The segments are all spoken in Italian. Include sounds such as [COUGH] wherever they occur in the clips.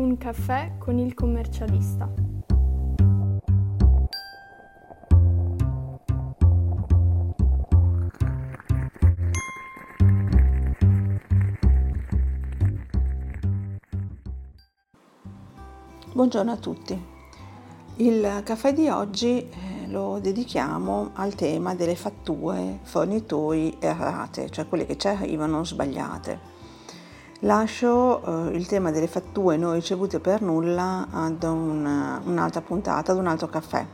Un caffè con il commercialista. Buongiorno a tutti. Il caffè di oggi eh, lo dedichiamo al tema delle fatture fornitori errate, cioè quelle che ci arrivano sbagliate. Lascio eh, il tema delle fatture non ricevute per nulla ad una, un'altra puntata, ad un altro caffè.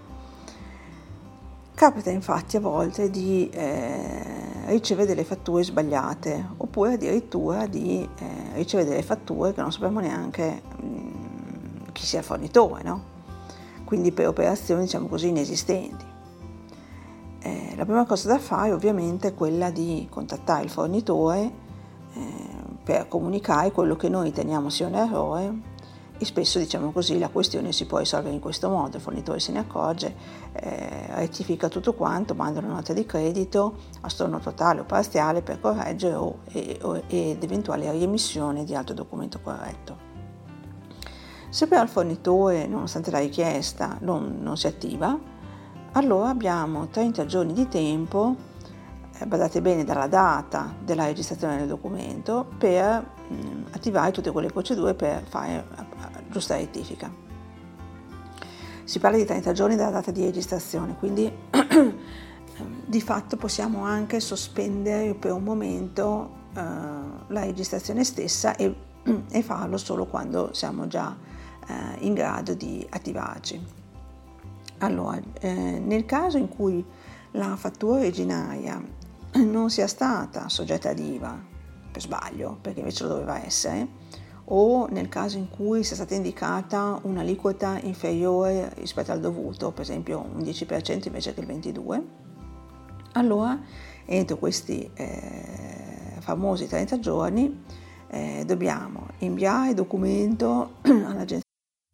Capita infatti a volte di eh, ricevere delle fatture sbagliate oppure addirittura di eh, ricevere delle fatture che non sappiamo neanche mh, chi sia il fornitore, no? quindi per operazioni diciamo così inesistenti. Eh, la prima cosa da fare ovviamente è quella di contattare il fornitore per comunicare quello che noi riteniamo sia un errore e spesso diciamo così la questione si può risolvere in questo modo, il fornitore se ne accorge, eh, rettifica tutto quanto, manda una nota di credito a storno totale o parziale per correggere o, e, o, ed eventuale riemissione di altro documento corretto. Se però il fornitore, nonostante la richiesta, non, non si attiva, allora abbiamo 30 giorni di tempo, badate bene dalla data della registrazione del documento, per mm, attivare tutte quelle procedure per fare giusta rettifica. Si parla di 30 giorni dalla data di registrazione, quindi [CLEARS THROAT] di fatto possiamo anche sospendere per un momento eh, la registrazione stessa e, [CLEARS THROAT] e farlo solo quando siamo già eh, in grado di attivarci. Allora, eh, nel caso in cui la fattura originaria [CLEARS THROAT] non sia stata soggetta ad IVA per sbaglio, perché invece lo doveva essere, o nel caso in cui sia stata indicata un'aliquota inferiore rispetto al dovuto, per esempio un 10% invece che il 22%, allora entro questi eh, famosi 30 giorni eh, dobbiamo inviare il documento [CLEARS THROAT] all'agenzia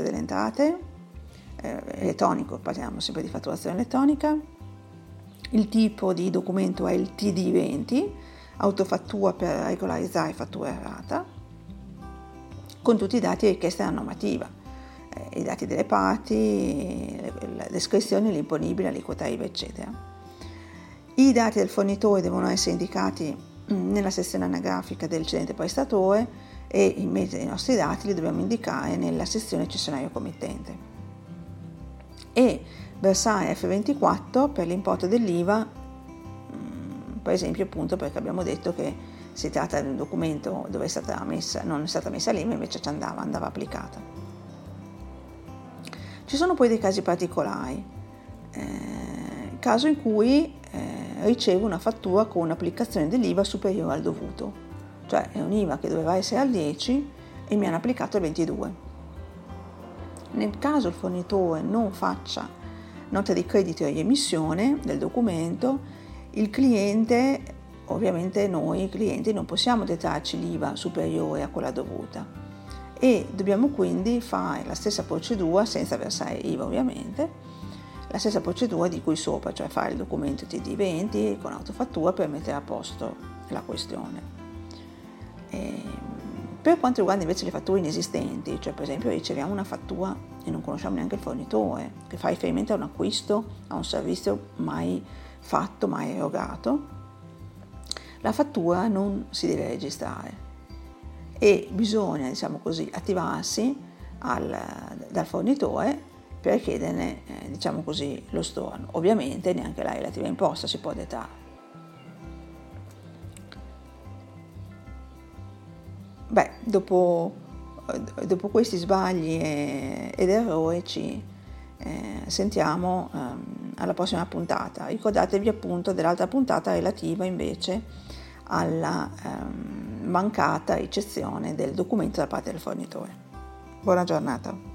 Delle entrate, eh, elettronico, parliamo sempre di fatturazione elettronica, il tipo di documento è il TD20, autofattura per regolarizzare fattura errata, con tutti i dati richiesti dalla normativa, eh, i dati delle parti, la descrizione, l'imponibile, l'aliquota IVA, eccetera. I dati del fornitore devono essere indicati mm, nella sezione anagrafica del cedente prestatore e invece i nostri dati li dobbiamo indicare nella sezione cessionario committente. E versare F24 per l'importo dell'IVA mm, per esempio appunto perché abbiamo detto che si tratta di un documento dove è messa, non è stata messa l'IVA, invece ci andava, andava applicata. Ci sono poi dei casi particolari, eh, caso in cui eh, ricevo una fattura con un'applicazione dell'IVA superiore al dovuto, cioè è un'IVA che doveva essere al 10 e mi hanno applicato il 22. Nel caso il fornitore non faccia nota di credito e emissione del documento, il cliente, ovviamente noi clienti non possiamo detrarci l'IVA superiore a quella dovuta e dobbiamo quindi fare la stessa procedura senza versare IVA ovviamente, la stessa procedura di cui sopra, cioè fare il documento TD20 con autofattura per mettere a posto la questione. E per quanto riguarda invece le fatture inesistenti, cioè per esempio riceviamo una fattura e non conosciamo neanche il fornitore, che fa riferimento a un acquisto, a un servizio mai fatto, mai erogato, la fattura non si deve registrare e bisogna, diciamo così, attivarsi al, dal fornitore per chiederne, eh, diciamo così, lo storno. Ovviamente neanche la relativa imposta si può dettare. Dopo, dopo questi sbagli ed errori ci eh, sentiamo ehm, alla prossima puntata. Ricordatevi appunto dell'altra puntata relativa invece alla ehm, mancata ricezione del documento da parte del fornitore. Buona giornata.